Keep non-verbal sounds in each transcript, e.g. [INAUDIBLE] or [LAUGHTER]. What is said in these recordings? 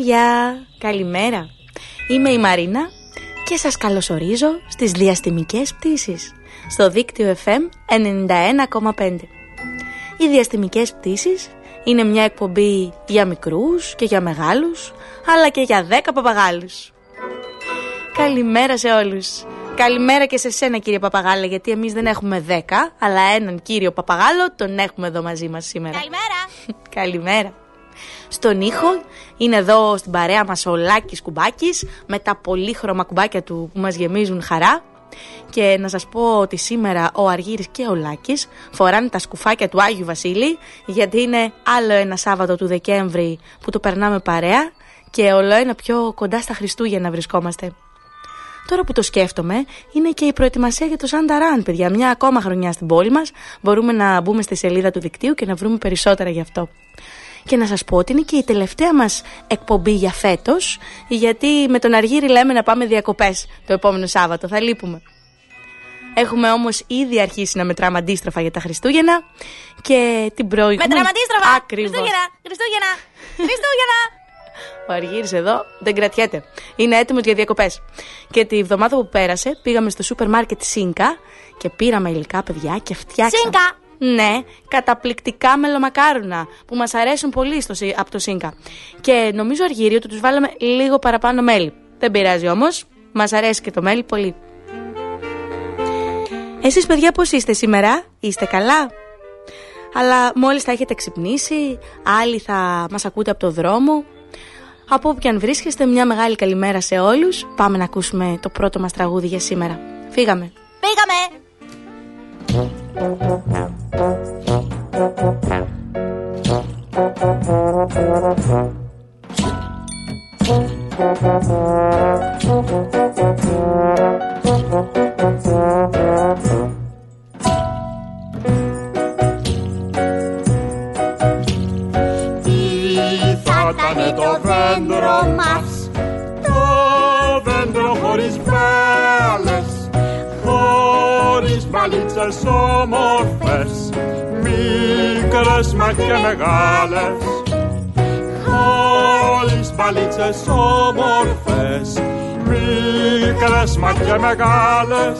Παιδιά, καλημέρα. Είμαι η Μαρίνα και σας καλωσορίζω στις διαστημικές πτήσεις στο δίκτυο FM 91,5. Οι διαστημικές πτήσεις είναι μια εκπομπή για μικρούς και για μεγάλους, αλλά και για 10 παπαγάλους. Καλημέρα σε όλους. Καλημέρα και σε σένα κύριε Παπαγάλα, γιατί εμείς δεν έχουμε 10, αλλά έναν κύριο Παπαγάλο τον έχουμε εδώ μαζί μας σήμερα. Καλημέρα [LAUGHS] Καλημέρα. Στον ήχο είναι εδώ στην παρέα μας ο Λάκης Κουμπάκης με τα πολύχρωμα κουμπάκια του που μας γεμίζουν χαρά και να σας πω ότι σήμερα ο Αργύρης και ο Λάκης φοράνε τα σκουφάκια του Άγιου Βασίλη γιατί είναι άλλο ένα Σάββατο του Δεκέμβρη που το περνάμε παρέα και όλο ένα πιο κοντά στα Χριστούγεννα βρισκόμαστε. Τώρα που το σκέφτομαι, είναι και η προετοιμασία για το Σάντα Ραν, παιδιά. Μια ακόμα χρονιά στην πόλη μας. Μπορούμε να μπούμε στη σελίδα του δικτύου και να βρούμε περισσότερα γι' αυτό. Και να σας πω ότι είναι και η τελευταία μας εκπομπή για φέτος, γιατί με τον Αργύρι λέμε να πάμε διακοπές το επόμενο Σάββατο, θα λείπουμε. Έχουμε όμως ήδη αρχίσει να μετράμε αντίστροφα για τα Χριστούγεννα και την προηγούμενη... Μετράμε αντίστροφα Ακριβώς. Χριστούγεννα Χριστούγεννα Χριστούγεννα Ο Αργύρης εδώ δεν κρατιέται. Είναι έτοιμος για διακοπές. Και τη βδομάδα που πέρασε πήγαμε στο σούπερ μάρκετ Σίνκα και πήραμε υλικά παιδιά και φτιάξαμε... Σίνκα. Ναι, καταπληκτικά μελομακάρονα που μας αρέσουν πολύ στο, Σι- από το Σίνκα. Και νομίζω Αργύριο ότι τους βάλαμε λίγο παραπάνω μέλι. Δεν πειράζει όμως, μας αρέσει και το μέλι πολύ. Εσείς παιδιά πώς είστε σήμερα, είστε καλά; Αλλά μόλις θα έχετε ξυπνήσει, άλλοι θα μας ακούτε από το δρόμο. Από όπου και αν βρίσκεστε, μια μεγάλη καλημέρα σε όλους. Πάμε να ακούσουμε το πρώτο μας τραγούδι για σήμερα. Φύγαμε. Πήγαμε Τι θα ήταν το δέντρο μας Χωρίς μπαλίτσες όμορφες Μικρές μα και μεγάλες. Χωρίς μπαλίτσες όμορφες Μικρές μα και μεγάλες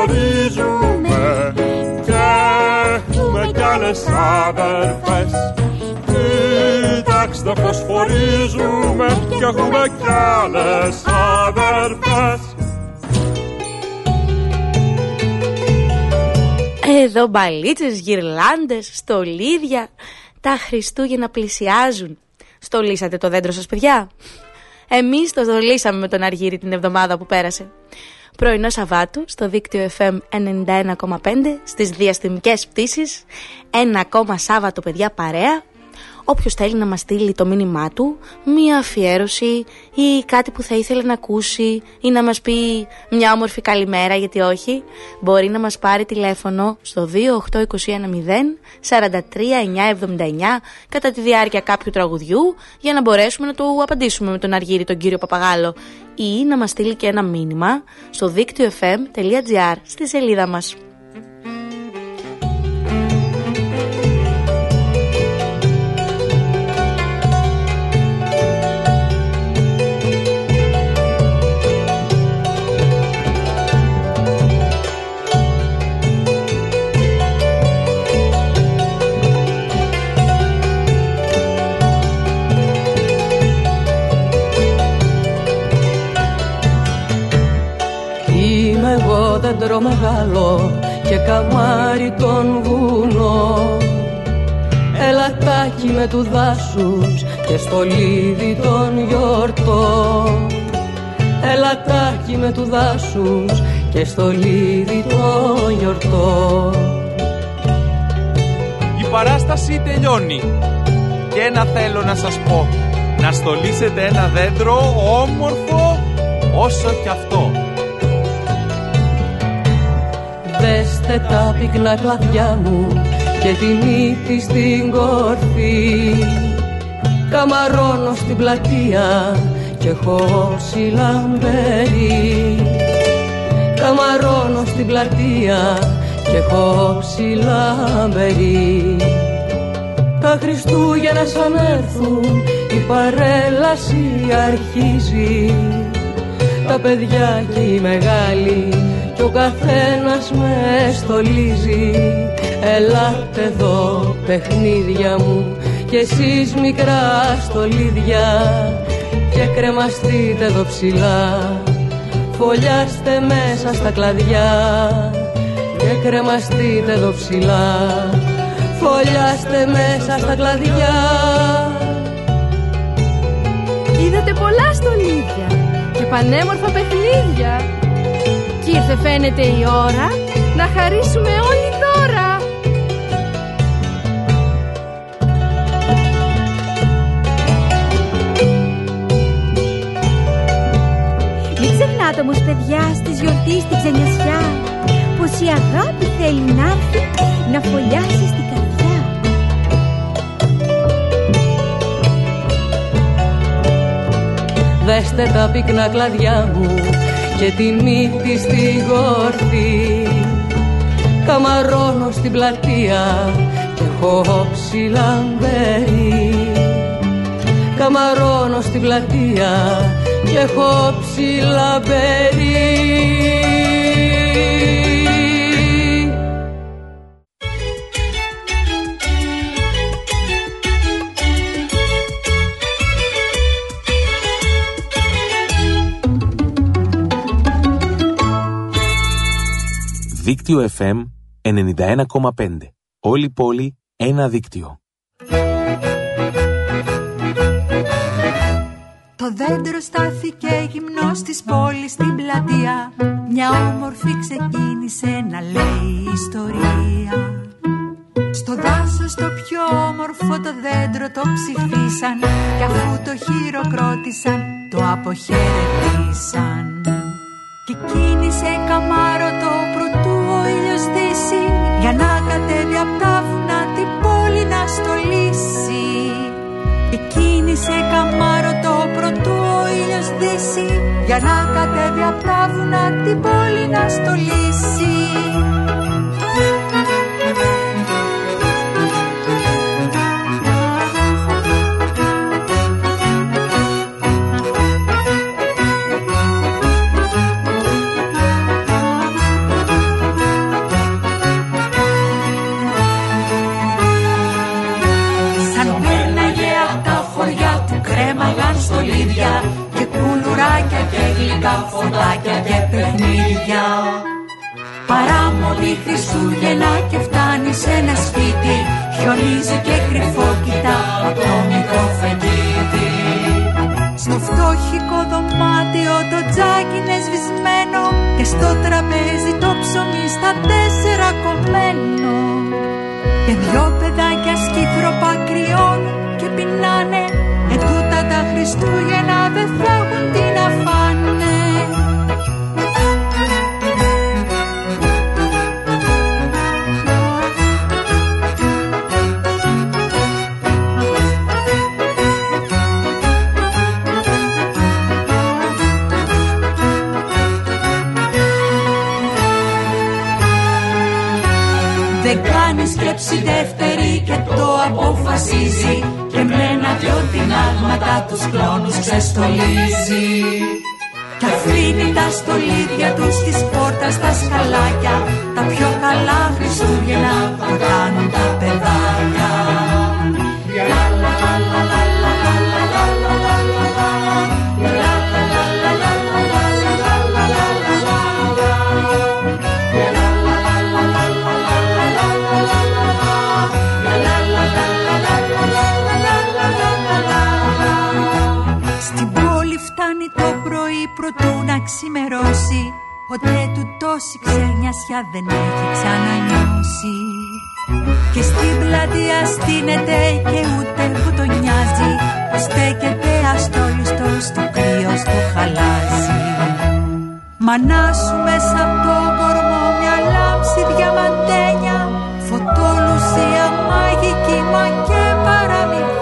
Κοιτάξτε φωσφορίζουμε Και έχουμε κι άλλες αδερφές Κοιτάξτε φωσφορίζουμε Και έχουμε κι άλλες αδερφές Εδώ μπαλίτσες, γυρλάντες, στολίδια. Τα Χριστούγεννα πλησιάζουν. Στολίσατε το δέντρο σας παιδιά; Εμείς το στολίσαμε με τον Αργύρι την εβδομάδα που πέρασε. Πρωινό Σαββάτου στο δίκτυο FM 91,5 στις διαστημικές πτήσεις. Ένα ακόμα Σάββατο παιδιά παρέα όποιος θέλει να μας στείλει το μήνυμά του, μία αφιέρωση ή κάτι που θα ήθελε να ακούσει ή να μας πει μια όμορφη καλημέρα γιατί όχι, μπορεί να μας πάρει τηλέφωνο στο 28210 43979 κατά τη διάρκεια κάποιου τραγουδιού για να μπορέσουμε να του απαντήσουμε με τον Αργύρι τον κύριο Παπαγάλο ή να μας στείλει και ένα μήνυμα στο δίκτυο fm.gr στη σελίδα μας. Δέντρο μεγάλο και καμάρι τον βουνό. Ελατάκι με του δάσους και στολίδι τον γιορτό. Ελατάκι με του δάσους και στολίδι τον γιορτό. Η παράσταση τελειώνει. Και ένα θέλω να σας πω. Να στολίσετε ένα δέντρο όμορφο όσο κι αυτό Δέστε τα πυκνά κλαδιά μου και τη μύτη στην κορφή. Καμαρώνω στην πλατεία και έχω ψηλαμπερί Καμαρώνω στην πλατεία και έχω ψηλαμπερί Τα Χριστούγεννα σαν έρθουν η παρέλαση αρχίζει. Τα παιδιά και οι μεγάλοι κι ο καθένας με στολίζει. Ελάτε εδώ παιχνίδια μου και εσείς μικρά στολίδια και κρεμαστείτε εδώ ψηλά. Φωλιάστε μέσα στα κλαδιά και κρεμαστείτε εδώ ψηλά. Φωλιάστε μέσα στα κλαδιά. Είδατε πολλά στολίδια και πανέμορφα παιχνίδια. κι ήρθε φαίνεται η ώρα να χαρίσουμε όλοι τώρα. Μην ξεχνάτε όμως παιδιά στις γιορτή στην ξενιασιά πως η αγάπη θέλει να έρθει να φωλιάσει στην καρδιά. Δέστε τα πυκνά κλαδιά μου και τη μύτη στη γόρτη καμαρώνω στην πλατεία και έχω ψηλαμπερί καμαρώνω στην πλατεία και έχω ψηλαμπερί Δίκτυο FM 91,5. Όλη πόλη, ένα δίκτυο. Το δέντρο στάθηκε γυμνός της πόλης στην πλατεία. Μια όμορφη ξεκίνησε να λέει ιστορία. Στο δάσος το πιο όμορφο το δέντρο το ψηφίσαν. Και αφού το χειροκρότησαν, το αποχαιρετήσαν. Και κίνησε καμάρωτο προτού ο ήλιος δύσει Για να κατέβει απ' τα βουνά την πόλη να στολίσει. Και κίνησε καμάρωτο προτού ο ήλιος δύσει Για να κατέβει απ' τα βουνά την πόλη να στολίσει και γλυκά φωτάκια και παιχνίδια. Παράμονη Χριστούγεννα και φτάνει σε ένα σπίτι χιονίζει και κρυφό κοιτά από το μικρό φεγγίτι. Στο φτώχικο δωμάτιο το τζάκι είναι σβησμένο και στο τραπέζι το ψωμί στα τέσσερα κομμένο Και δυο παιδάκια σκύθροπα κρυώνουν και πεινάνε Ετούτα τα Χριστούγεννα δεν θα έχουν τι να φάνε αποφασίζει Και με ένα δυο τεινάγματα τους κλόνους ξεστολίζει. Κι αφήνει τα στολίδια τους στις πόρτα στα σκαλάκια Τα πιο καλά Χριστούγεννα θα προτού να ξημερώσει Ποτέ του τόση ξενιασιά δεν έχει ξανανιώσει. Και στην πλατεία στείνεται και ούτε που τον νοιάζει Στέκεται αστόλιστος στο κρύο στο χαλάζι Μανά σου μέσα από το κορμό μια λάμψη διαμαντένια Φωτολουσία μαγική μα και παραμυθένια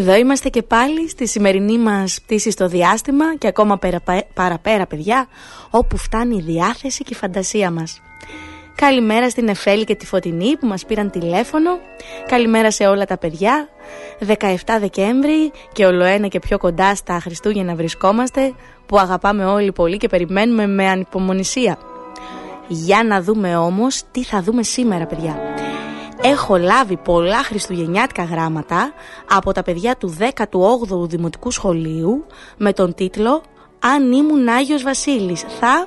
Εδώ είμαστε και πάλι στη σημερινή μας πτήση στο διάστημα και ακόμα πέρα, παραπέρα παιδιά, όπου φτάνει η διάθεση και η φαντασία μας. Καλημέρα στην Εφέλη και τη Φωτεινή που μας πήραν τηλέφωνο. Καλημέρα σε όλα τα παιδιά. 17 Δεκέμβρη και ολοένα και πιο κοντά στα Χριστούγεννα βρισκόμαστε που αγαπάμε όλοι πολύ και περιμένουμε με ανυπομονησία. Για να δούμε όμως τι θα δούμε σήμερα παιδιά. Έχω λάβει πολλά χριστουγεννιάτικα γράμματα από τα παιδιά του 18ου Δημοτικού Σχολείου με τον τίτλο «Αν ήμουν Άγιος Βασίλης θα...»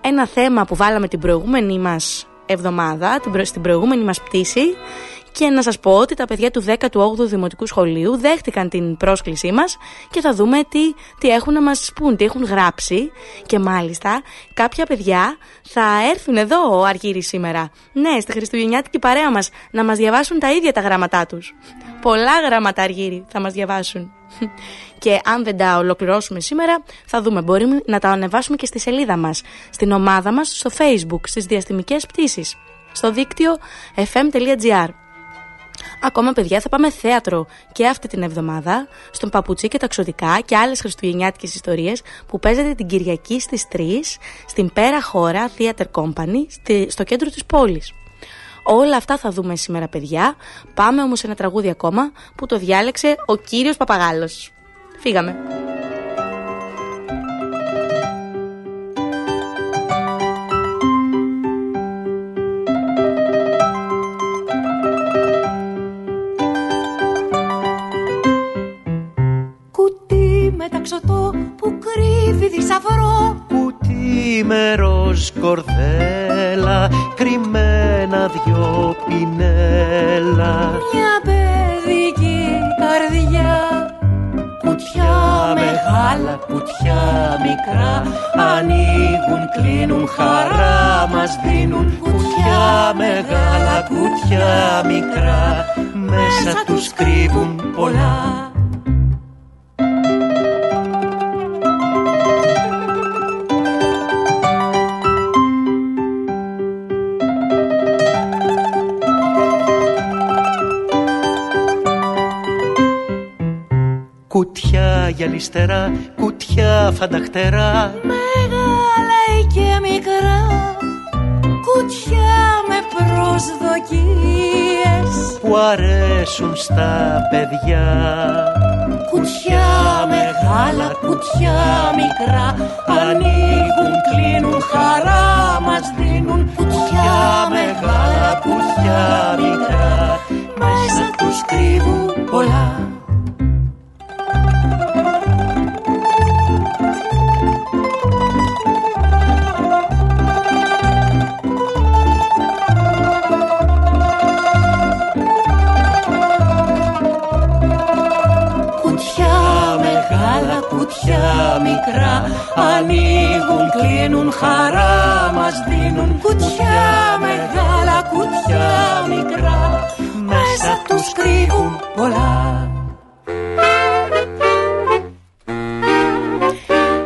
Ένα θέμα που βάλαμε την προηγούμενη μας εβδομάδα, την προ- στην προηγούμενη μας πτήση και να σας πω ότι τα παιδιά του 18ου Δημοτικού Σχολείου δέχτηκαν την πρόσκλησή μας και θα δούμε τι, τι έχουν να μας πούν, τι έχουν γράψει και μάλιστα κάποια παιδιά θα έρθουν εδώ ο Αργύρης σήμερα. Ναι, στη Χριστουγεννιάτικη παρέα μας να μας διαβάσουν τα ίδια τα γράμματά τους. Πολλά γράμματα Αργύρη θα μας διαβάσουν. Και αν δεν τα ολοκληρώσουμε σήμερα, θα δούμε. Μπορούμε να τα ανεβάσουμε και στη σελίδα μας, στην ομάδα μας, στο facebook, στις διαστημικές πτήσεις, στο δίκτυο fm.gr. Ακόμα παιδιά θα πάμε θέατρο και αυτή την εβδομάδα στον Παπουτσί και τα Ξωτικά και άλλες χριστουγεννιάτικες ιστορίες που παίζεται την Κυριακή στις 3 στην Πέρα Χώρα Theater Company στη- στο κέντρο της πόλης. Όλα αυτά θα δούμε σήμερα παιδιά. Πάμε όμως σε ένα τραγούδι ακόμα που το διάλεξε ο κύριος Παπαγάλος. Φύγαμε. Κουτί μεταξωτό που κρύβει θησαυρό. Κουτί με ροζ κορδέλα κρυμμένα δυο πινέλα. Μια παιδική καρδιά Κουτιά μεγάλα, κουτιά μικρά. Ανοίγουν, κλείνουν, χαρά μας δίνουν. Κουτιά μεγάλα, κουτιά μικρά. Μέσα τους κρύβουν πολλά Κουτιά γυαλιστερά, κουτιά φανταχτερά Μεγάλα ή και μικρά Κουτιά με προσδοκίες. Που αρέσουν στα παιδιά. Κουτιά μεγάλα, κουτιά μικρά Ανοίγουν, κλείνουν, χαρά μας δίνουν. Κουτιά μεγάλα, κουτιά μικρά Μέσα τους κρύβουν πολλά μας δίνουν Κουτιά μεγάλα, κουτιά μικρά. Μέσα τους κρύβουν πολλά.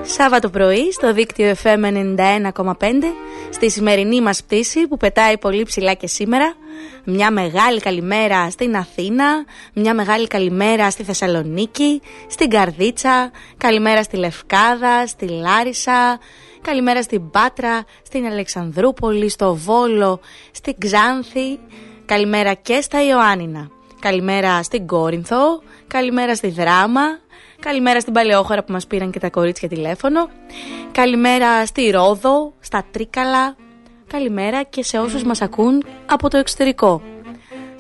Σάββατο πρωί στο δίκτυο FM 91,5 στη σημερινή μας πτήση που πετάει πολύ ψηλά και σήμερα μια μεγάλη καλημέρα στην Αθήνα, μια μεγάλη καλημέρα στη Θεσσαλονίκη, στην Καρδίτσα, καλημέρα στη Λευκάδα, στη Λάρισα, καλημέρα στην Πάτρα, στην Αλεξανδρούπολη, στο Βόλο, στην Ξάνθη, καλημέρα και στα Ιωάννινα, καλημέρα στην Κόρινθο, καλημέρα στη Δράμα, Καλημέρα στην Παλαιόχώρα που μας πήραν και τα κορίτσια τηλέφωνο. Καλημέρα στη Ρόδο, στα Τρίκαλα. Καλημέρα και σε όσους μας ακούν από το εξωτερικό.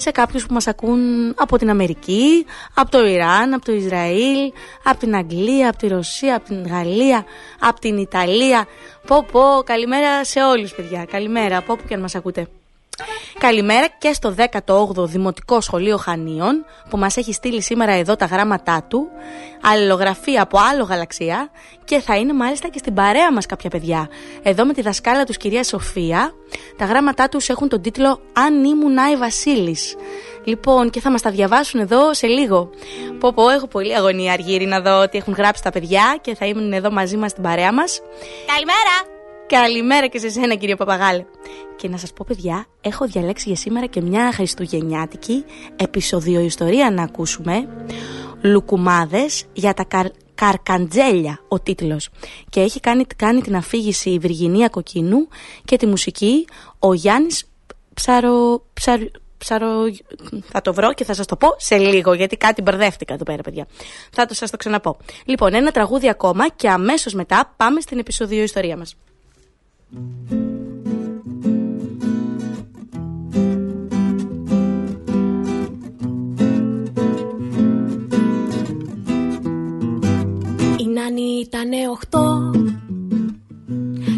Σε κάποιους που μας ακούν από την Αμερική, από το Ιράν, από το Ισραήλ, από την Αγγλία, από τη Ρωσία, από την Γαλλία, από την Ιταλία. Πω πω, καλημέρα σε όλους παιδιά. Καλημέρα από όπου και αν μας ακούτε. Καλημέρα και στο 18ο Δημοτικό Σχολείο Χανίων που μας έχει στείλει σήμερα εδώ τα γράμματά του αλληλογραφία από άλλο γαλαξία και θα είναι μάλιστα και στην παρέα μας κάποια παιδιά εδώ με τη δασκάλα τους κυρία Σοφία τα γράμματά τους έχουν τον τίτλο «Αν ήμουν Άι Βασίλης» Λοιπόν, και θα μας τα διαβάσουν εδώ σε λίγο. Πω πω, έχω πολύ αγωνία αργύρι να δω τι έχουν γράψει τα παιδιά και θα ήμουν εδώ μαζί μας στην παρέα μας. Καλημέρα! Καλημέρα και σε σένα κύριε Παπαγάλε. Και να σας πω παιδιά, έχω διαλέξει για σήμερα και μια χριστουγεννιάτικη επεισοδιο ιστορία να ακούσουμε. Λουκουμάδες για τα καρ... καρκαντζέλια ο τίτλος. Και έχει κάνει, κάνει την αφήγηση η Βυργινία Κοκκίνου και τη μουσική ο Γιάννης Ψαρο... Ψαρο... Ψαρο... Θα το βρω και θα σας το πω σε λίγο γιατί κάτι μπερδεύτηκα εδώ πέρα παιδιά. Θα το σας το ξαναπώ. Λοιπόν ένα τραγούδι ακόμα και αμέσως μετά πάμε στην επεισοδιο ιστορία μας. Η Νάνη ήταν οχτώ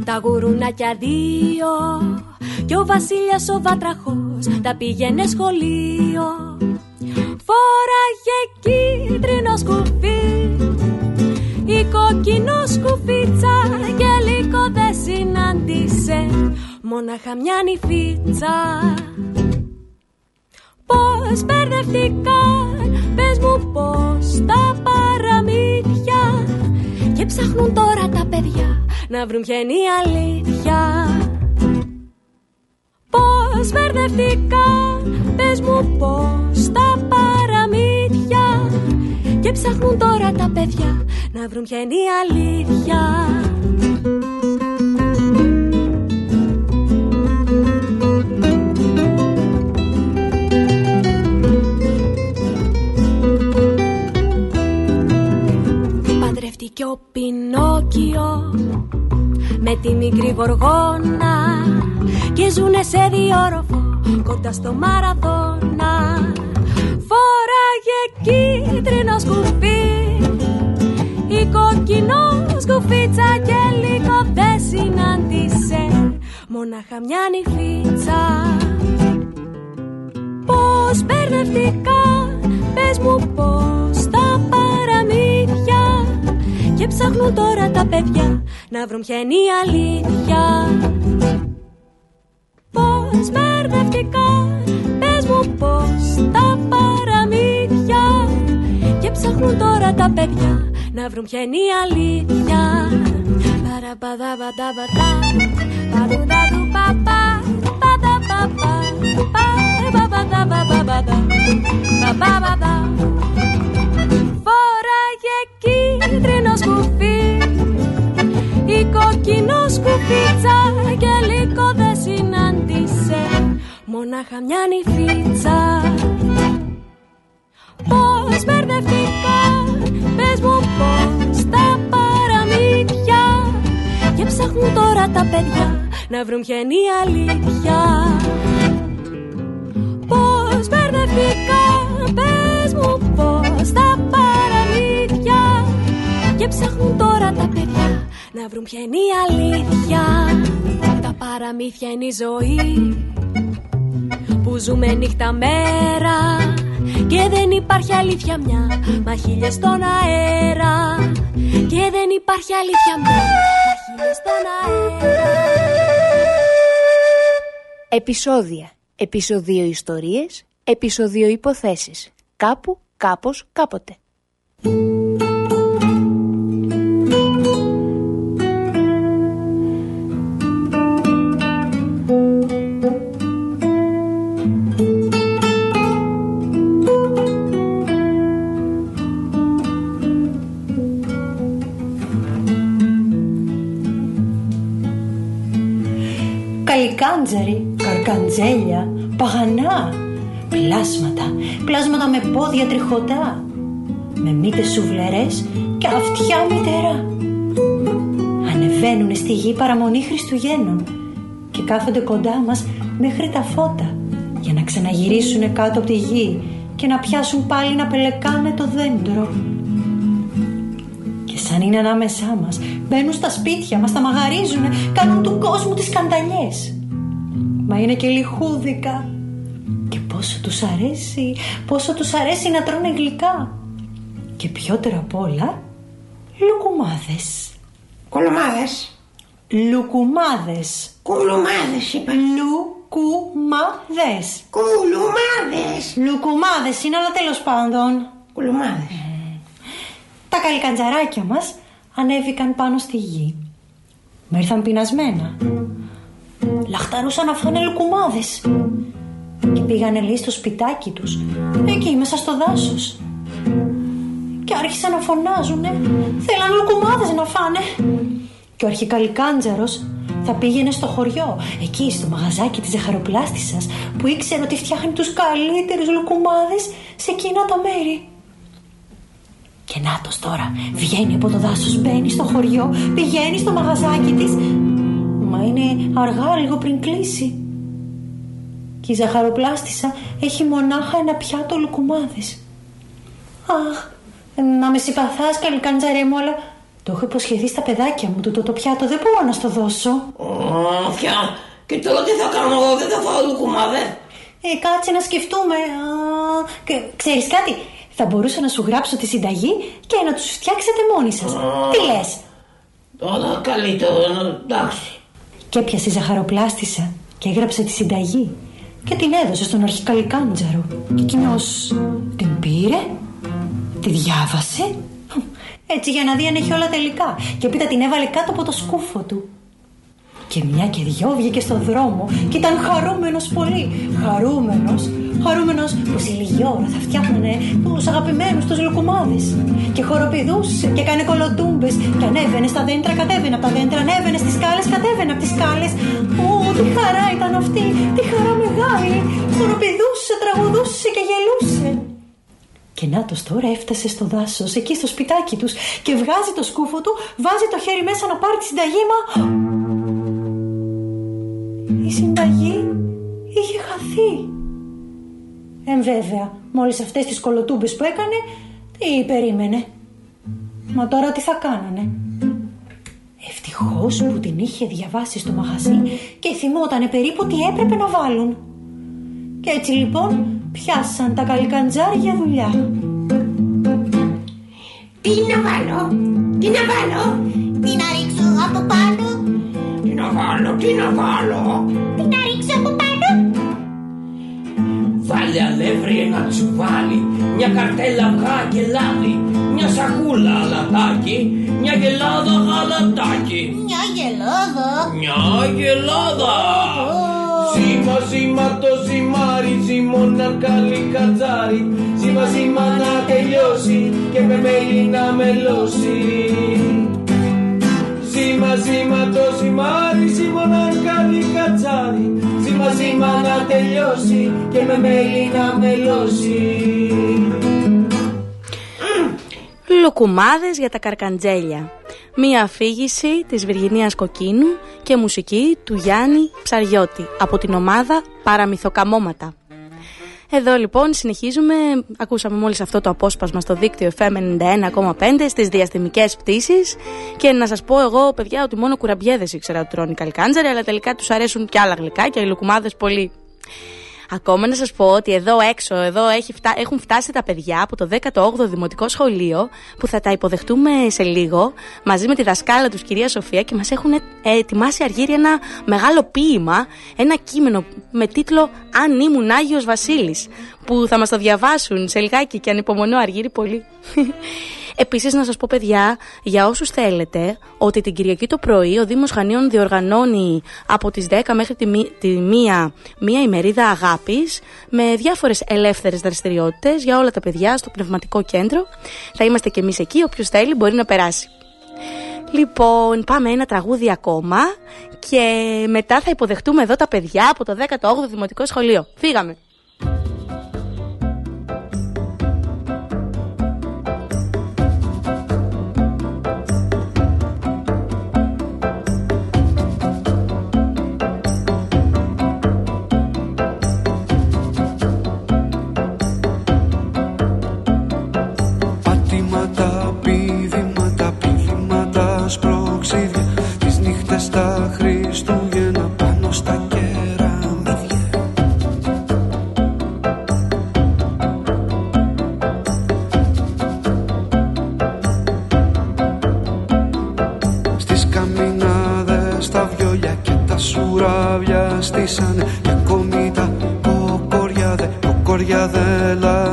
Τα γουρουνάκια δύο Κι ο Βασίλιας ο Βάτραχος Τα πήγαινε σχολείο. Φόραγε κίτρινο σκουφί Η κόκκινο σκουφίτσα Και λίγο δεν συνάντησε Μόναχα μια νυφίτσα. Πώς μπερδευτήκαν Πες μου πώς τα παραμύθια. Και ψάχνουν τώρα τα παιδιά Να βρουν ποια είναι η αλήθεια. Πώς μπερδευτήκαν Πες μου πώς τα παραμύθια. Και ψάχνουν τώρα τα παιδιά Να βρουν ποια είναι η αλήθεια Παντρεύτηκε ο Πινόκιο με τη μικρή γοργόνα και ζουνε σε διόροφο κοντά στο Μαραθώνα Φόραγε κίτρινο σκουφί η κόκκινο σκουφίτσα και λίγο δεν συνάντησε μόναχα μια νυφίτσα. Πώς μπερδευτικά, πες μου πώς ψάχνουν τώρα τα παιδιά να βρουν ποια είναι η αλήθεια. Πώς μπερδευτικά, πες μου πώς τα παραμύθια. Και ψάχνουν τώρα τα παιδιά να βρουν ποια είναι η αλήθεια. Παραπαδαπανταπατά, παρουδαδουπαπά, παδαπαπά, Φόραγε κόκκινο σκουφίτσα Και λίγο δεν συνάντησε. Μονάχα μια νυφίτσα. Πώς μπερδευτικά, πες μου πώς τα παραμύθια. Και ψάχνουν τώρα τα παιδιά να βρουν ποια είναι η αλήθεια. Πώς μπερδευτικά, πες μου πώς τα παραμύθια. Και ψάχνουν τώρα τα παιδιά να βρουν ποια είναι η αλήθεια Τα παραμύθια είναι η ζωή που ζούμε νύχτα μέρα και δεν υπάρχει αλήθεια μια μα χίλιες στον αέρα και δεν υπάρχει αλήθεια μια μα χίλιες στον αέρα Επισόδια. Επισοδίο ιστορίες. Επισοδίο υποθέσεις. Κάπου, κάπως, κάποτε. Πλάσματα με πόδια τριχωτά, με μύτες σουβλερές και αυτιά μητερά. Ανεβαίνουνε στη γη παραμονή Χριστουγέννων και κάθονται κοντά μας μέχρι τα φώτα για να ξαναγυρίσουνε κάτω από τη γη και να πιάσουν πάλι να πελεκάνε το δέντρο. Και σαν είναι ανάμεσά μας, μπαίνουν στα σπίτια μας, τα μαγαρίζουνε, κάνουν του κόσμου τις σκανταλιές. Μα είναι και λιχούδικα. Και πόσο τους αρέσει, πόσο τους αρέσει να τρώνε γλυκά. Και πιότερο απ' όλα, λουκουμάδες. Κολομάδες. Λουκουμάδες. Κουλουμάδες είπα. Λουκουμάδες. Κουλουμάδες. Λουκουμάδες είναι, αλλά τέλος πάντων. Κουλουμάδες. Τα καλικαντζαράκια μας ανέβηκαν πάνω στη γη. Μα ήρθαν πεινασμένα. Λαχταρούσαν να φάνε λουκουμάδες. Και πήγανε λέει στο σπιτάκι τους, εκεί μέσα στο δάσος. Και άρχισαν να φωνάζουνε, θέλαν λουκουμάδες να φάνε. Και ο αρχικαλικάντζαρος θα πήγαινε στο χωριό, εκεί στο μαγαζάκι της ζαχαροπλάστισσας, που ήξερε ότι φτιάχνει τους καλύτερους λουκουμάδες σε εκείνα τα μέρη. Και νάτος τώρα, βγαίνει από το δάσος, μπαίνει στο χωριό, πηγαίνει στο μαγαζάκι της. Μα είναι αργά λίγο πριν κλείσει. Και η ζαχαροπλάστισσα έχει μονάχα ένα πιάτο λουκουμάδες. Αχ, να με συμπαθάς καλικάντζαρέ μου, αλλά το έχω υποσχεθεί στα παιδάκια μου το, το, το πιάτο, δεν μπορώ να στο δώσω. Όφια. Και τώρα τι θα κάνω εγώ, δεν θα φάω λουκουμάδες. Ε, κάτσε να σκεφτούμε. Α, και, ξέρεις κάτι, θα μπορούσα να σου γράψω τη συνταγή και να τους φτιάξετε μόνοι σας. Τι λες; Τώρα καλύτερο, εντάξει. Και έπιασε η ζαχαροπλάστισσα και έγραψε τη συνταγή και την έδωσε στον αρχικαλικάντζαρο. Και εκείνος την πήρε, τη διάβασε, έτσι για να δει αν έχει όλα τελικά. Και έπειτα την έβαλε κάτω από το σκούφο του. Και μια και δυο βγήκε στον δρόμο και ήταν χαρούμενος πολύ. Χαρούμενος, χαρούμενος που σε λίγη ώρα θα φτιάχνανε τους αγαπημένους τους λουκουμάδες. Και χοροπηδούσε και έκανε κολοτούμπες και ανέβαινε στα δέντρα, κατέβαινε από τα δέντρα, ανέβαινε στις σκάλες, κατέβαινε από τις σκάλες. Ω, τι χαρά ήταν αυτή, τι χαρά μεγάλη. Χοροπηδούσε, τραγουδούσε και γελούσε. Και νάτος τώρα έφτασε στο δάσος, εκεί στο σπιτάκι τους και βγάζει το σκούφο του, βάζει το χέρι μέσα να πάρει τη συνταγή, μα... Η συνταγή είχε χαθεί. Εν βέβαια, μόλις αυτές τις κολοτούμπες που έκανε, τι περίμενε. Μα τώρα τι θα κάνανε. Ευτυχώς που την είχε διαβάσει στο μαγαζί και θυμότανε περίπου τι έπρεπε να βάλουν. Και έτσι λοιπόν πιάσαν τα καλικαντζάρια δουλειά. Τι να βάλω, τι να βάλω, Τι να ρίξω από πάνω, τι να βάλω, τι να βάλω; τι Βάλε αλεύρι ένα τσουβάλι, μια καρτέλα αυγά και λάδι, μια σακούλα αλατάκι, μια γελάδα γαλατάκι. Μια γελάδα. Μια γελάδα. Σήμα, σήμα το ζυμάρι, ζυμώνα καλή κατζάρι. Σήμα, σήμα να τελειώσει και με μέλι να μελώσει. Σήμα, σήμα το ζυμάρι, ζυμώνα καλή κατζάρι. Σήμα, Σήμα σήμα να τελειώσει και με μέλι να μελώσει Λουκουμάδες για τα καρκαντζέλια. Μία αφήγηση της Βυργινίας Κοκκίνου και μουσική του Γιάννη Ψαριώτη από την ομάδα Παραμυθοκαμώματα. Εδώ λοιπόν συνεχίζουμε, ακούσαμε μόλις αυτό το απόσπασμα στο δίκτυο FM 91,5 στις διαστημικές πτήσεις και να σας πω εγώ παιδιά ότι μόνο κουραμπιέδες ήξερα ότι τρώνε καλκάντζαροι αλλά τελικά τους αρέσουν και άλλα γλυκά και οι λουκουμάδες πολύ. Ακόμα να σας πω ότι εδώ έξω εδώ έχει φτά... έχουν φτάσει τα παιδιά από το 18ο Δημοτικό Σχολείο που θα τα υποδεχτούμε σε λίγο μαζί με τη δασκάλα τους κυρία Σοφία και μας έχουν ετοιμάσει αργύρι ένα μεγάλο ποίημα, ένα κείμενο με τίτλο «Αν ήμουν Άγιος Βασίλης» που θα μας το διαβάσουν σε λιγάκι και ανυπομονώ αργύρι πολύ. Επίσης, να σας πω, παιδιά, για όσους θέλετε, ότι την Κυριακή το πρωί ο Δήμος Χανίων διοργανώνει από τις 10 μέχρι τη, τη 1 μία ημερίδα αγάπης με διάφορες ελεύθερες δραστηριότητες για όλα τα παιδιά στο πνευματικό κέντρο. Θα είμαστε κι εμείς εκεί. Όποιος θέλει μπορεί να περάσει. Λοιπόν, πάμε ένα τραγούδι ακόμα και μετά θα υποδεχτούμε εδώ τα παιδιά από το 18ο Δημοτικό Σχολείο. Φύγαμε!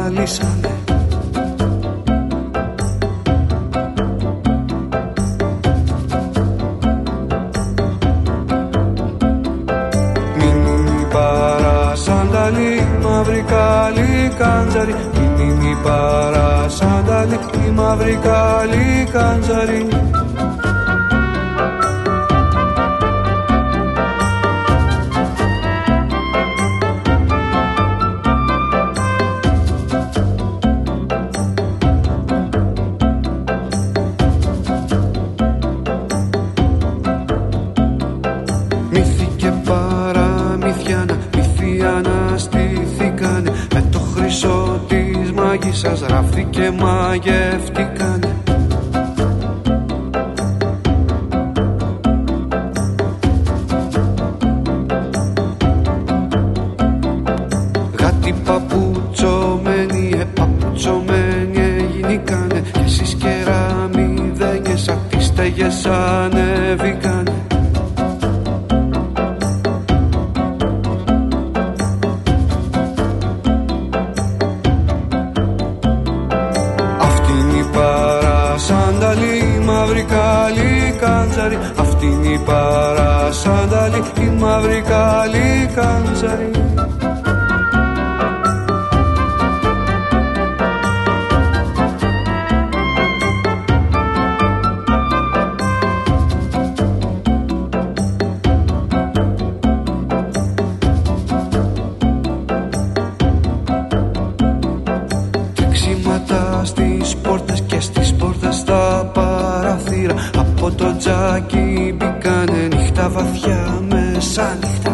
Μην Μηνύμι παρασανταλή, μαύρη καλή καντζαρή Μην παρασανταλή, η μαύρη καλή καντζαρή και μαγευτικά τζάκι Μπήκανε νύχτα βαθιά μέσα. Νύχτα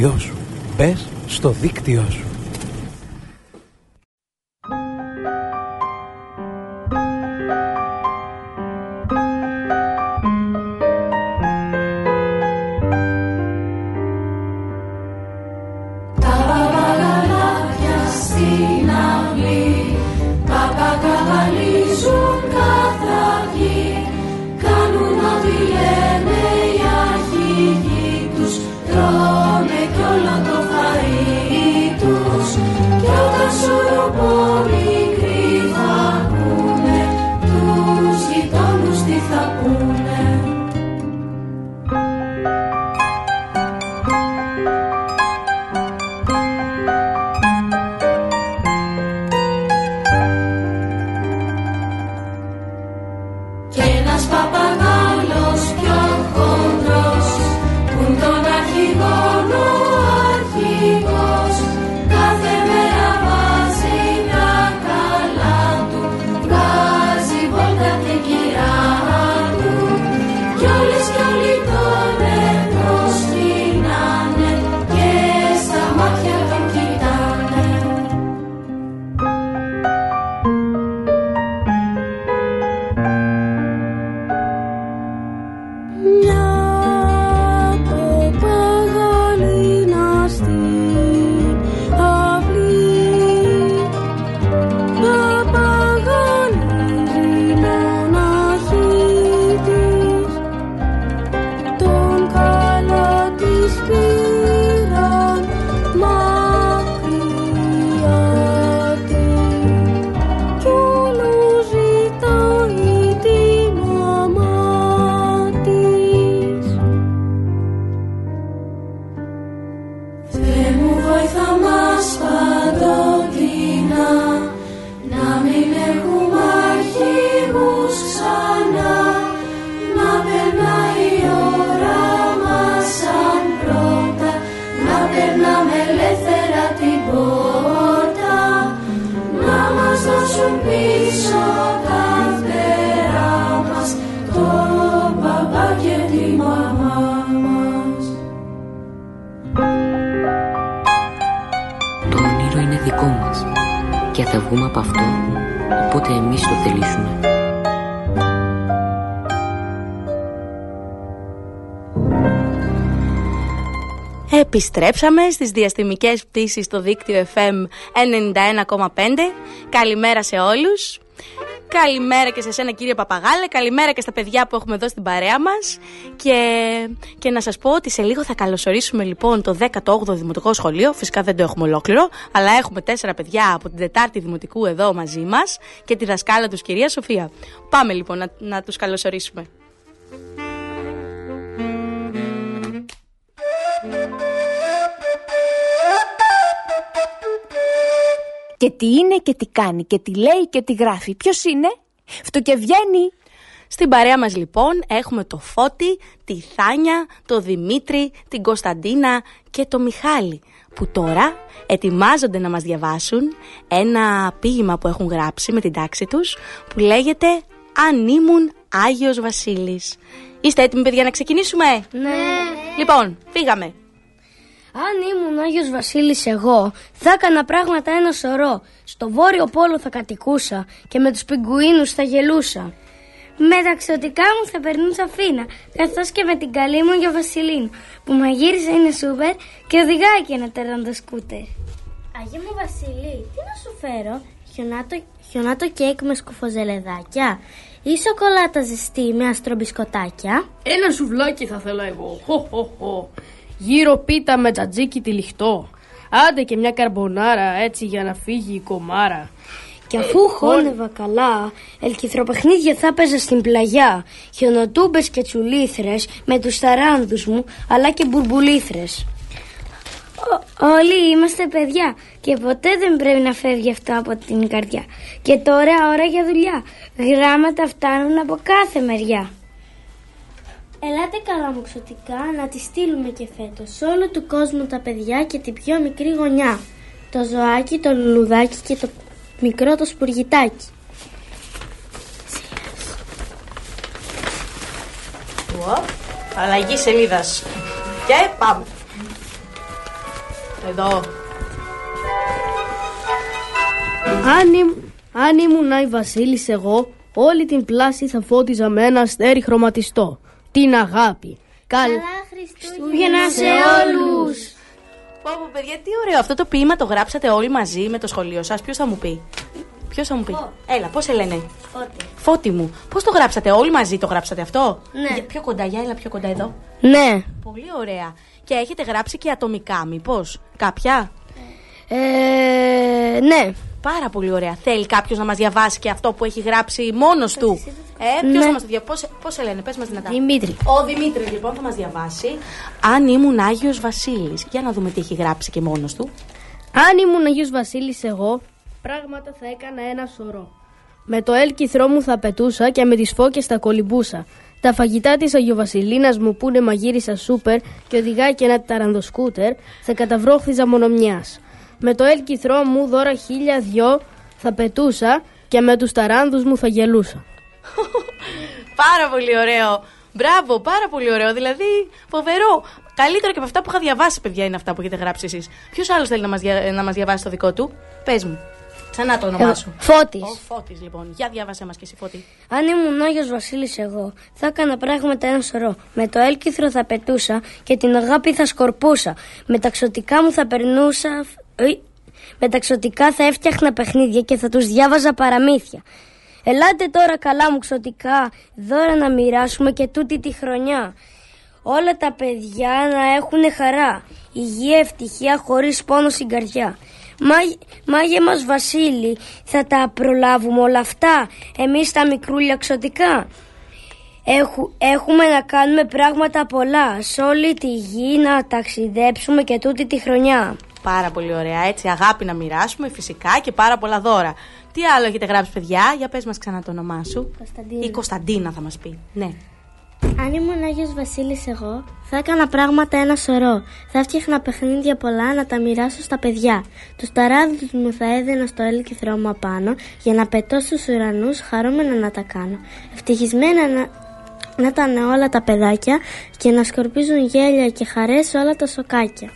δίκτυό σου. Μπες στο δίκτυό σου. Επιστρέψαμε στις διαστημικές πτήσεις στο δίκτυο FM 91,5. Καλημέρα σε όλους. Καλημέρα και σε σένα κύριε Παπαγάλε, καλημέρα και στα παιδιά που έχουμε εδώ στην παρέα μας και, και να σας πω ότι σε λίγο θα καλωσορίσουμε λοιπόν το 18ο Δημοτικό Σχολείο, φυσικά δεν το έχουμε ολόκληρο, αλλά έχουμε τέσσερα παιδιά από την Τετάρτη Δημοτικού εδώ μαζί μας και τη δασκάλα τους κυρία Σοφία. Πάμε λοιπόν να, να τους καλωσορίσουμε. Και τι είναι και τι κάνει και τι λέει και τι γράφει. Ποιος είναι; Φτωκευγαίνει. Στην παρέα μας λοιπόν έχουμε το Φώτη, τη Θάνια, το Δημήτρη, την Κωνσταντίνα και το Μιχάλη που τώρα ετοιμάζονται να μας διαβάσουν ένα ποίημα που έχουν γράψει με την τάξη τους που λέγεται «Αν ήμουν Άγιος Βασίλης». Είστε έτοιμοι παιδιά να ξεκινήσουμε; Ναι. Λοιπόν, φύγαμε. Αν ήμουν Άγιος Βασίλης εγώ, θα έκανα πράγματα ένα σωρό. Στο βόρειο πόλο θα κατοικούσα και με τους πιγκουίνους θα γελούσα. Με τα ξωτικά μου θα περνούσα φίνα, καθώς και με την καλή μου για Βασιλίνου, που μαγείρισε είναι σούπερ και οδηγάει και ένα τεράστιο σκούτερ. Αγία μου Βασίλη, τι να σου φέρω, χιονάτο, χιονάτο κέικ με σκουφοζελεδάκια ή σοκολάτα ζεστή με αστρομπισκοτάκια. Ένα σουβλάκι θα θέλω εγώ. Χω, χω, χω. Γύρω πίτα με τζατζίκι τυλιχτό. Άντε και μια καρμπονάρα έτσι για να φύγει η κομάρα. Και αφού χώνευα καλά, ελκυθροπαιχνίδια θα έπαιζα στην πλαγιά. Χιονοτούμπες και τσουλήθρες με τους ταράνδους μου, αλλά και μπουρμπουλήθρες. Όλοι είμαστε παιδιά και ποτέ δεν πρέπει να φεύγει αυτό από την καρδιά. Και τώρα ώρα για δουλειά. Γράμματα φτάνουν από κάθε μεριά. Ελάτε καλά μου ξωτικά να τη στείλουμε και φέτος σε όλο του κόσμου τα παιδιά και την πιο μικρή γωνιά. Το ζωάκι, το λουλουδάκι και το μικρό το σπουργητάκι. Ουα, Αλλαγή σελίδας. Και πάμε. Εδώ. Αν, ήμ- αν ήμουν η Βασίλης εγώ, όλη την πλάση θα φώτιζα με ένα αστέρι χρωματιστό. Την αγάπη. Καλά Χριστούγεννα σε όλους. Πω, πω, παιδιά, τι ωραίο. Αυτό το ποίημα το γράψατε όλοι μαζί με το σχολείο σας. Ποιος θα μου πει; Ποιος θα μου πει; Έλα, πώς σε λένε. Φώτη. Φώτη μου. Πώς το γράψατε, όλοι μαζί το γράψατε αυτό; Ναι. Για- πιο κοντά, για έλα πιο κοντά εδώ. Ναι. Πολύ ωραία. Και έχετε γράψει και ατομικά, μήπως; Κάποια; Ε, ναι. Πάρα πολύ ωραία. Θέλει κάποιος να μας διαβάσει και αυτό που έχει γράψει μόνος του. Ε, ποιος Ναι. θα μας το διαβάσει; Πώς σε λένε, πες μας δυνατά. Δημήτρη. Ο Δημήτρη λοιπόν θα μας διαβάσει. Αν ήμουν Άγιος Βασίλης. Για να δούμε τι έχει γράψει και μόνος του. Αν ήμουν Αγίος Βασίλης εγώ, πράγματα θα έκανα ένα σωρό. Με το έλκυθρό μου θα πετούσα και με τις φώκες θα κολυμπούσα. Τα φαγητά της Αγιοβασιλίνας μου που είναι μαγείρισα σούπερ και οδηγάει και ένα ταρανδοσκούτερ θα καταβρόχθιζα μονομιάς. Με το έλκυθρό μου δώρα χίλια δυο θα πετούσα και με τους ταράνδους μου θα γελούσα. [LAUGHS] Πάρα πολύ ωραίο. Μπράβο, πάρα πολύ ωραίο. Δηλαδή, φοβερό. Καλύτερο και από αυτά που είχα διαβάσει, παιδιά, είναι αυτά που έχετε γράψει εσείς. Ποιος άλλος θέλει να μας δια... να μας διαβάσει το δικό του, πες μου. Ξανά το όνομά Εγώ. σου. Φώτης. Ο Φώτης, λοιπόν. Για διάβασέ μας και εσύ, Φώτη. Αν ήμουν Άγιος Βασίλης εγώ, θα έκανα πράγματα ένα σωρό. Με το έλκυθρο θα πετούσα και την αγάπη θα σκορπούσα. Με τα ξωτικά μου θα περνούσα... Ε, Με τα ξωτικά θα έφτιαχνα παιχνίδια και θα τους διάβαζα παραμύθια. Ελάτε τώρα καλά μου ξωτικά, δώρα να μοιράσουμε και τούτη τη χρονιά. Όλα τα παιδιά να έχουν χαρά, υγεία, ευτυχία χωρίς πόνο στην καρδιά. Μάγε, μάγε μας Βασίλη, θα τα προλάβουμε όλα αυτά, εμείς τα μικρούλια ξωτικά. Έχου, έχουμε να κάνουμε πράγματα πολλά, σε όλη τη γη να ταξιδέψουμε και τούτη τη χρονιά. Πάρα πολύ ωραία. Έτσι, αγάπη να μοιράσουμε, φυσικά και πάρα πολλά δώρα. Τι άλλο έχετε γράψει, παιδιά, για πες μας ξανά το όνομά σου. Κωνσταντίνα. Η Κωνσταντίνα θα μας πει. Ναι. Αν ήμουν Άγιος Βασίλης εγώ, θα έκανα πράγματα ένα σωρό. Θα φτιάχνα παιχνίδια πολλά να τα μοιράσω στα παιδιά. Τους ταράδους μου θα έδινα στο έλκυθρό μου απάνω για να πετώ στους ουρανούς χαρούμενα να τα κάνω. Ευτυχισμένα να, να ήταν όλα τα παιδάκια και να σκορπίζουν γέλια και χαρές σε όλα τα σοκάκια.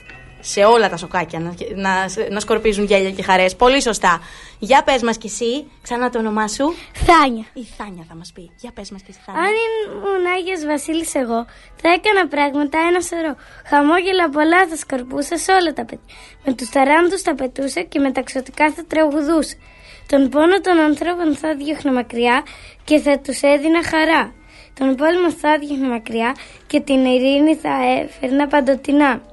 Σε όλα τα σοκάκια να, να, να σκορπίζουν γέλια και χαρές. Πολύ σωστά. Για πες μας κι εσύ, ξανά το όνομά σου. Θάνια. Η Θάνια θα μας πει. Για πες μας κι εσύ, Θάνια. Αν ήμουν Άγιος Βασίλης εγώ, θα έκανα πράγματα ένα σωρό. Χαμόγελα πολλά θα σκορπούσα σε όλα τα παιδιά. Με τους ταράντους θα πετούσα και με τα ξωτικά θα τραγουδούσα. Τον πόνο των ανθρώπων θα διώχνα μακριά και θα τους έδινα χαρά. Τον πόλεμο θα διώχνα μακριά και την ειρήνη θα έφερνα παντοτινά.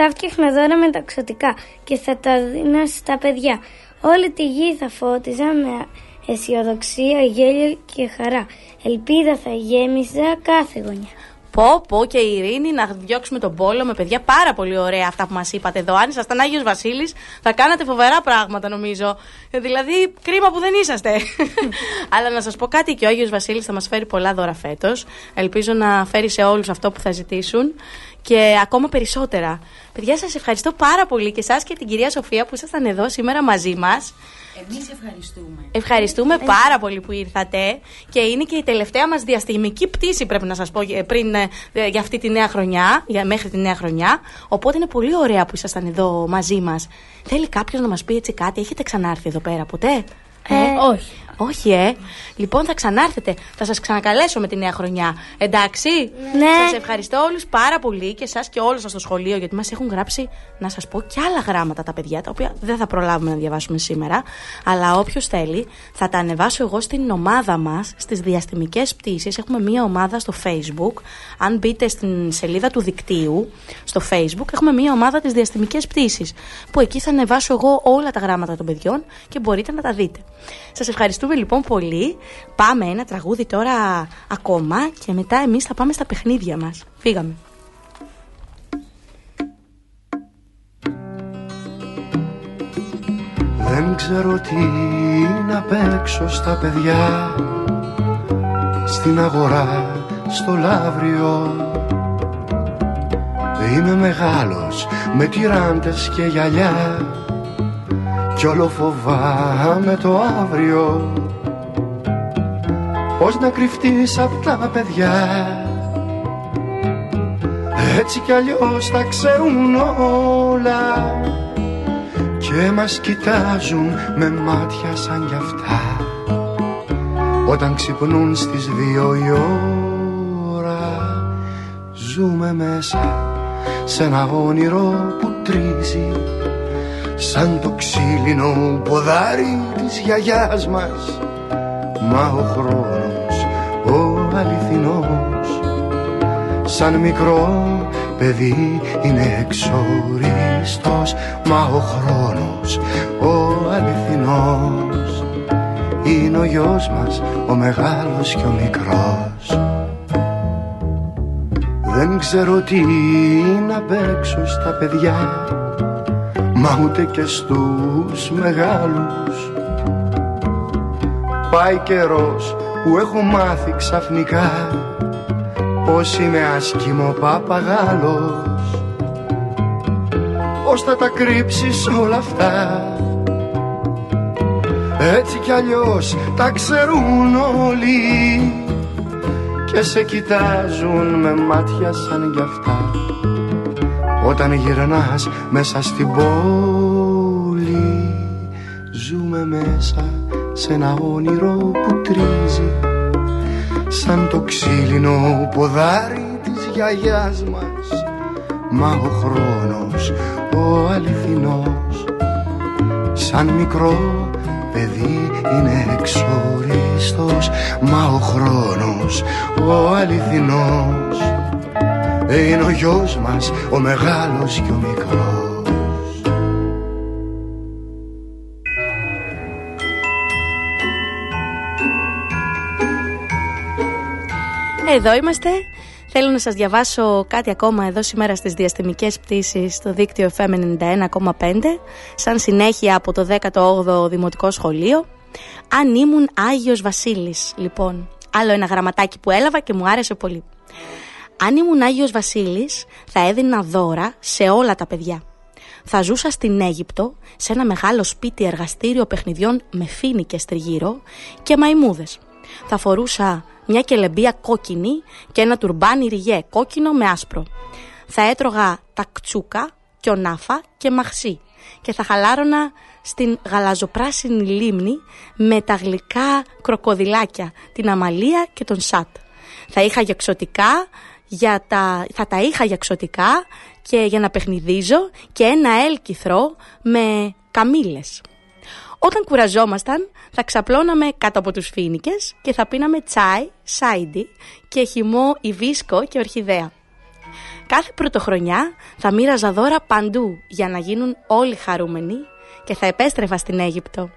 Θα φτιάχνα δώρα με τα ξωτικά και θα τα δίνα στα παιδιά. Όλη τη γη θα φώτιζα με αισιοδοξία, γέλιο και χαρά. Ελπίδα θα γέμιζα κάθε γωνιά. Πω, πω και η Ειρήνη να διώξουμε τον πόλεμο. Παιδιά, πάρα πολύ ωραία αυτά που μας είπατε εδώ. Αν ήσασταν Άγιος Βασίλης, θα κάνατε φοβερά πράγματα, νομίζω. Ε, Δηλαδή, κρίμα που δεν είσαστε. [LAUGHS] Αλλά να σας πω κάτι, και ο Άγιος Βασίλης θα μας φέρει πολλά δώρα φέτος. Ελπίζω να φέρει σε όλους αυτό που θα ζητήσουν και ακόμα περισσότερα. Παιδιά, σας ευχαριστώ πάρα πολύ και εσά και την κυρία Σοφία που ήσασταν εδώ σήμερα μαζί μας. Εμείς ευχαριστούμε. Ευχαριστούμε πάρα πολύ που ήρθατε και είναι και η τελευταία μας διαστημική πτήση πρέπει να σας πω ε, πριν ε, ε, για αυτή τη νέα χρονιά, για, μέχρι τη νέα χρονιά. Οπότε είναι πολύ ωραία που ήσασταν εδώ μαζί μας. Θέλει κάποιος να μας πει έτσι κάτι, έχετε ξανάρθει εδώ πέρα ποτέ; όχι. Όχι, ε. Λοιπόν, θα ξανάρθετε. Θα σας ξανακαλέσω με τη νέα χρονιά. Εντάξει. Ναι. Σας ευχαριστώ όλους πάρα πολύ και εσά και όλους σας στο σχολείο, γιατί μας έχουν γράψει, να σας πω, και άλλα γράμματα τα παιδιά, τα οποία δεν θα προλάβουμε να διαβάσουμε σήμερα. Αλλά όποιος θέλει, θα τα ανεβάσω εγώ στην ομάδα μας, στις διαστημικές πτήσεις. Έχουμε μία ομάδα στο Facebook. Αν μπείτε στην σελίδα του δικτύου, στο Facebook, έχουμε μία ομάδα της διαστημικές πτήσεις. Που εκεί θα ανεβάσω εγώ όλα τα γράμματα των παιδιών και μπορείτε να τα δείτε. Σας ευχαριστούμε λοιπόν πολύ. Πάμε ένα τραγούδι τώρα ακόμα και μετά εμείς θα πάμε στα παιχνίδια μας. Φύγαμε. Δεν ξέρω τι να παίξω στα παιδιά Στην αγορά, στο λαύριο Είμαι μεγάλος με τυράντες και γυαλιά κι όλο φοβάμαι το αύριο Πώς να κρυφτείς απ' τα παιδιά. Έτσι κι αλλιώς τα ξέρουν όλα Και μας κοιτάζουν με μάτια σαν κι αυτά. Όταν ξυπνούν στις δύο η ώρα Ζούμε μέσα σε ένα όνειρο που τρίζει Σαν το ξύλινο ποδάρι της γιαγιάς μας. Μα ο χρόνος ο αληθινός Σαν μικρό παιδί είναι εξοριστός. Μα ο χρόνος ο αληθινός Είναι ο γιος μας ο μεγάλος και ο μικρός. Δεν ξέρω τι να παίξω στα παιδιά Μα ούτε και στους μεγάλους. Πάει καιρός που έχω μάθει ξαφνικά Πως είμαι άσχημο παπαγάλος. Πώς θα τα κρύψεις όλα αυτά; Έτσι κι αλλιώς τα ξέρουν όλοι Και σε κοιτάζουν με μάτια σαν κι αυτά Όταν γυρνάς μέσα στην πόλη Ζούμε μέσα σε ένα όνειρο που τρίζει. Σαν το ξύλινο ποδάρι της γιαγιάς μας. Μα ο χρόνος ο αληθινός. Σαν μικρό παιδί είναι εξοριστός μα ο χρόνος ο αληθινός είναι ο γιος μας ο μεγάλος και ο μικρός Εδώ είμαστε. Θέλω να σας διαβάσω κάτι ακόμα εδώ σήμερα στις διαστημικές πτήσεις στο δίκτυο FM 91,5 σαν συνέχεια από το 18ο Δημοτικό Σχολείο. Αν ήμουν Άγιος Βασίλης, λοιπόν. Άλλο ένα γραμματάκι που έλαβα και μου άρεσε πολύ. Αν ήμουν Άγιος Βασίλης θα έδινα δώρα σε όλα τα παιδιά. Θα ζούσα στην Αίγυπτο σε ένα μεγάλο σπίτι εργαστήριο παιχνιδιών με φίνικες τριγύρω και μαϊμούδες. Θα φορούσα μια κελεμπία κόκκινη και ένα τουρμπάνι ριγέ κόκκινο με άσπρο. Θα έτρωγα τα κτσούκα, κιονάφα και μαχσί και θα χαλάρωνα στην γαλαζοπράσινη λίμνη με τα γλυκά κροκοδιλάκια, την αμαλία και τον σάτ. Θα είχα για για τα, θα τα είχα για ξωτικά και για να παιχνιδίζω και ένα έλκυθρο με καμήλες. Όταν κουραζόμασταν θα ξαπλώναμε κάτω από τους φίνικες και θα πίναμε τσάι, σάιντι και χυμό ιβίσκο και ορχιδέα. Κάθε πρωτοχρονιά θα μοίραζα δώρα παντού για να γίνουν όλοι χαρούμενοι και θα επέστρεφα στην Αίγυπτο.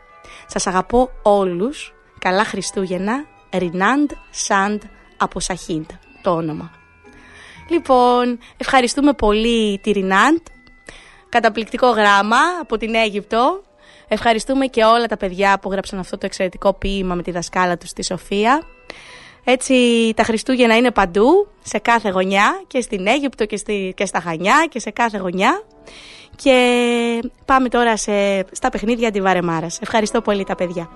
Σας αγαπώ όλους. Καλά Χριστούγεννα. Ρινάντ Σαντ από Σαχίντ το όνομα. Λοιπόν, ευχαριστούμε πολύ τη Ρινάντ. Καταπληκτικό γράμμα από την Αίγυπτο. Ευχαριστούμε και όλα τα παιδιά που γράψαν αυτό το εξαιρετικό ποίημα με τη δασκάλα τους στη Σοφία. Έτσι τα Χριστούγεννα είναι παντού, σε κάθε γωνιά και στην Αίγυπτο και, στη, και στα Χανιά και σε κάθε γωνιά. Και πάμε τώρα σε, στα παιχνίδια αντιβαρεμάρας. Ευχαριστώ πολύ τα παιδιά.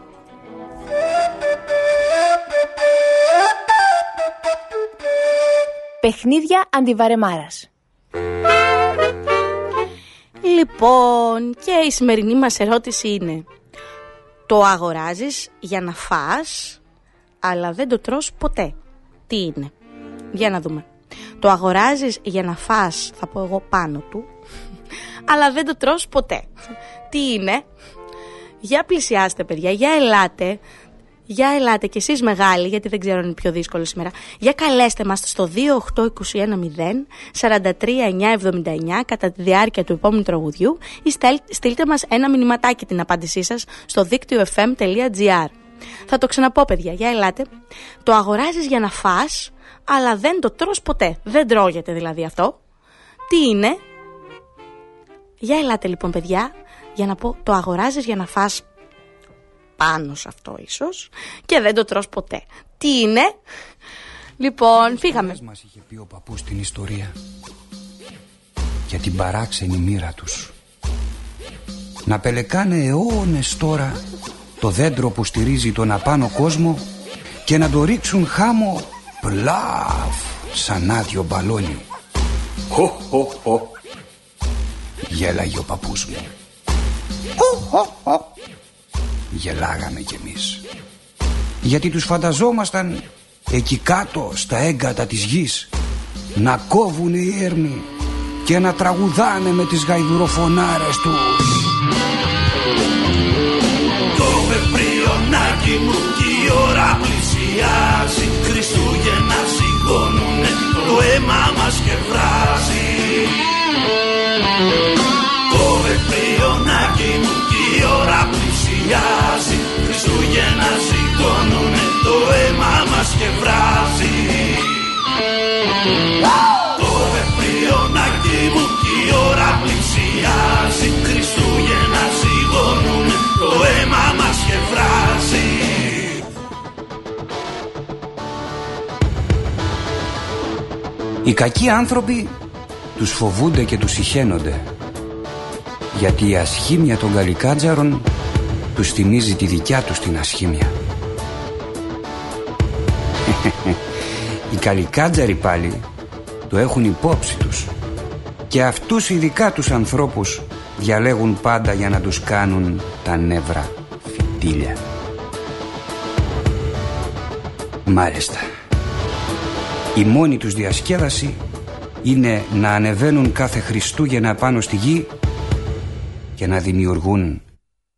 Παιχνίδια αντιβαρεμάρας. Λοιπόν, και η σημερινή μας ερώτηση είναι Το αγοράζεις για να φας, αλλά δεν το τρως ποτέ. Τι είναι; Για να δούμε. Το αγοράζεις για να φας, θα πω εγώ πάνω του, [LAUGHS] αλλά δεν το τρως ποτέ. Τι είναι; Για πλησιάστε παιδιά, για ελάτε, για ελάτε κι εσείς μεγάλοι, γιατί δεν ξέρω αν είναι πιο δύσκολο σήμερα. Για καλέστε μας στο 28210 43979 κατά τη διάρκεια του επόμενου τραγουδιού ή στείλτε μας ένα μηνυματάκι την απάντησή σας στο δίκτυο fm.gr. Θα το ξαναπώ παιδιά, για ελάτε. Το αγοράζεις για να φας, αλλά δεν το τρως ποτέ. Δεν τρώγεται δηλαδή αυτό. Τι είναι; Για ελάτε λοιπόν παιδιά, για να πω το αγοράζεις για να φας πάνω σε αυτό ίσως και δεν το τρως ποτέ. Τι είναι; Λοιπόν, φύγαμε. μας είχε πει ο παππούς την ιστορία για την παράξενη μοίρα τους. να πελεκάνε αιώνες τώρα το δέντρο που στηρίζει τον απάνω κόσμο και να το ρίξουν χάμω πλάβ σαν άδειο μπαλόνι. Χω, χω, χω. Γέλαγε ο παππούς μου. Χω, χω, χω. Γελάγαμε κι εμείς. Γιατί τους φανταζόμασταν εκεί κάτω στα έγκατα της γης να κόβουν οι έρμοι και να τραγουδάνε με τις γαϊδουροφωνάρες τους. Το πεπριονάκι μου κι η ώρα πλησιάζει Χριστούγεννα σηκώνουνε το αίμα μας και βράζει Το πεπριονάκι μου κι η ώρα πλησιάζει Χριστούγεννα σηκώνουνε το αίμα μας και βράζει. Το πεπριονάκι μου κι η ώρα πλησιάζει. Χριστούγεννα σηκώνουνε το αίμα μας και βράζει. Οι κακοί άνθρωποι τους φοβούνται και τους συχαίνονται γιατί η ασχήμια των καλικάτζαρων τους θυμίζει τη δικιά τους την ασχήμια. [LAUGHS] Οι καλικάτζαροι πάλι το έχουν υπόψη τους και αυτούς ειδικά τους ανθρώπους διαλέγουν πάντα για να τους κάνουν τα νεύρα φιτίλια. Μάλιστα. Η μόνη τους διασκέδαση είναι να ανεβαίνουν κάθε Χριστούγεννα πάνω στη γη και να δημιουργούν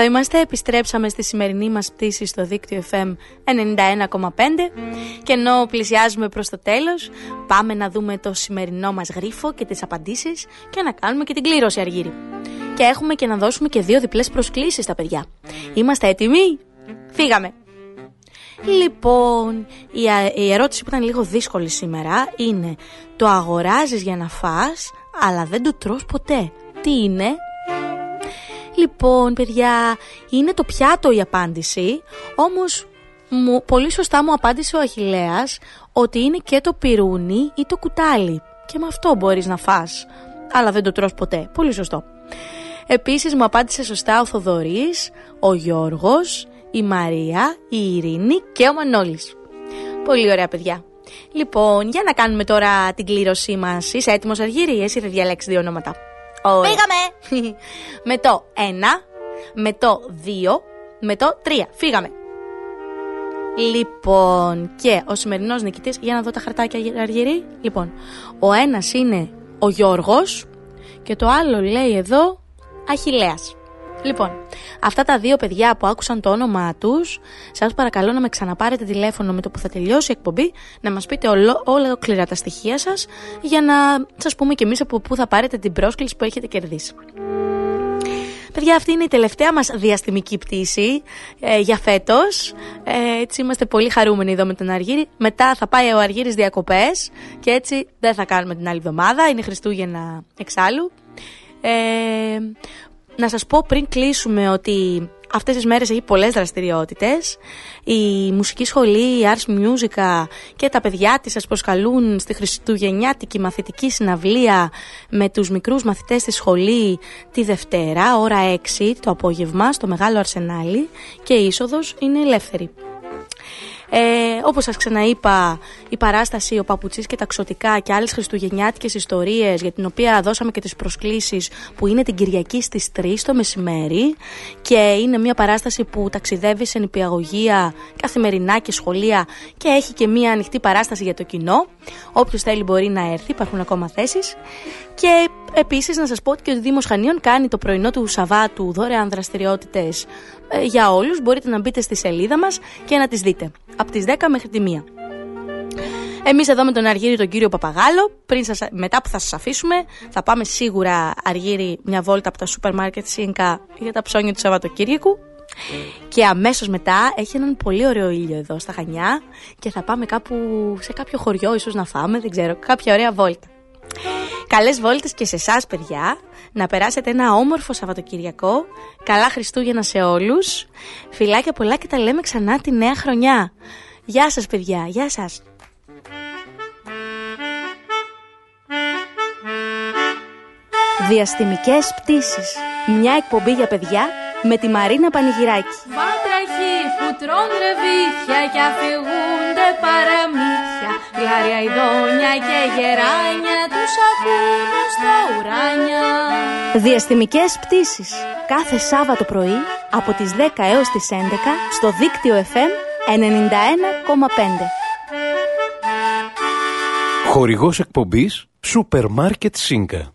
Εδώ είμαστε, επιστρέψαμε στη σημερινή μας πτήση στο δίκτυο FM 91,5 και ενώ πλησιάζουμε προς το τέλος πάμε να δούμε το σημερινό μας γρίφο και τις απαντήσεις και να κάνουμε και την κλήρωση αργύρι. Και έχουμε και να δώσουμε και δύο διπλές προσκλήσεις στα παιδιά. Είμαστε έτοιμοι; Φύγαμε! Λοιπόν, η, α- η ερώτηση που ήταν λίγο δύσκολη σήμερα είναι το αγοράζεις για να φας αλλά δεν το τρως ποτέ. Τι είναι; Λοιπόν, παιδιά, είναι το πιάτο η απάντηση, όμως μου, πολύ σωστά μου απάντησε ο Αχιλέας ότι είναι και το πυρούνι ή το κουτάλι και με αυτό μπορείς να φας, αλλά δεν το τρως ποτέ. Πολύ σωστό. Επίσης μου απάντησε σωστά ο Θοδωρής, ο Γιώργος, η Μαρία, η Ειρήνη και ο Μανώλης. Πολύ ωραία παιδιά. Λοιπόν, για να κάνουμε τώρα την κλήρωσή μας. Είσαι έτοιμος Αργύρι, εσύ θα διαλέξεις δύο ονόματα. Ωραία. Φύγαμε! [LAUGHS] με το 1, με το 2, με το 3. Φύγαμε. Λοιπόν, και ο σημερινός νικητής, για να δω τα χαρτάκια αργυρί. Λοιπόν, ο ένας είναι ο Γιώργος και το άλλο λέει εδώ Αχιλέας. Λοιπόν, αυτά τα δύο παιδιά που άκουσαν το όνομά τους, σας παρακαλώ να με ξαναπάρετε τηλέφωνο με το που θα τελειώσει η εκπομπή, να μας πείτε ολο, ολόκληρα τα στοιχεία σας, για να σας πούμε κι εμείς από πού θα πάρετε την πρόσκληση που έχετε κερδίσει. Παιδιά, αυτή είναι η τελευταία μας διαστημική πτήση ε, για φέτος. Ε, έτσι είμαστε πολύ χαρούμενοι εδώ με τον Αργύρι. Μετά θα πάει ο Αργύρης διακοπές και έτσι δεν θα κάνουμε την άλλη εβδομάδα. Είναι Χριστούγεννα εξάλλου. Ε, να σας πω πριν κλείσουμε ότι αυτές τις μέρες έχει πολλές δραστηριότητες. Η μουσική σχολή, η Ars Musica και τα παιδιά της σας προσκαλούν στη Χριστουγεννιάτικη μαθητική συναυλία με τους μικρούς μαθητές στη σχολή τη Δευτέρα, ώρα 6 το απόγευμα στο Μεγάλο Αρσενάλι και η είσοδος είναι ελεύθερη. Ε, όπως σας ξαναείπα, η παράσταση «Ο Παπουτσής και τα Ξωτικά» και άλλες χριστουγεννιάτικες ιστορίες για την οποία δώσαμε και τις προσκλήσεις που είναι την Κυριακή στις 3 το μεσημέρι και είναι μια παράσταση που ταξιδεύει σε νηπιαγωγεία καθημερινά και σχολεία και έχει και μια ανοιχτή παράσταση για το κοινό. Όποιος θέλει μπορεί να έρθει, υπάρχουν ακόμα θέσεις. Και επίσης να σας πω ότι και ο Δήμος Χανίων κάνει το πρωινό του Σαββάτου δωρεάν δραστηριότητες ε, για όλους. Μπορείτε να μπείτε στη σελίδα μας και να τις δείτε. Από τις 10 μέχρι τη 1. Εμείς εδώ με τον Αργύρι τον κύριο Παπαγάλο, πριν σας, μετά που θα σας αφήσουμε, θα πάμε σίγουρα Αργύρι μια βόλτα από τα σούπερ μάρκετ Σίνκα για τα ψώνια του Σαββατοκύριακου. Και αμέσως μετά έχει έναν πολύ ωραίο ήλιο εδώ στα Χανιά και θα πάμε κάπου σε κάποιο χωριό ίσως να φάμε, δεν ξέρω, κάποια ωραία βόλτα. Καλές βόλτες και σε εσάς, παιδιά. Να περάσετε ένα όμορφο Σαββατοκυριακό. Καλά Χριστούγεννα σε όλους. Φιλάκια πολλά και τα λέμε ξανά τη νέα χρονιά. Γεια σας παιδιά, γεια σας. Διαστημικές πτήσεις. Μια εκπομπή για παιδιά με τη Μαρίνα Πανηγυράκη. Βάτραχοι που τρώνε ρεβίθια και αφηγούνται παραμύθια Γλάρια ειδόνια και γεράνια τους ακούνε στα ουράνια Διαστημικές πτήσεις. Κάθε Σάββατο πρωί από τις 10 έως τις 11 στο δίκτυο FM 91,5. Χορηγός εκπομπής Σούπερ Μάρκετ Σίνκα.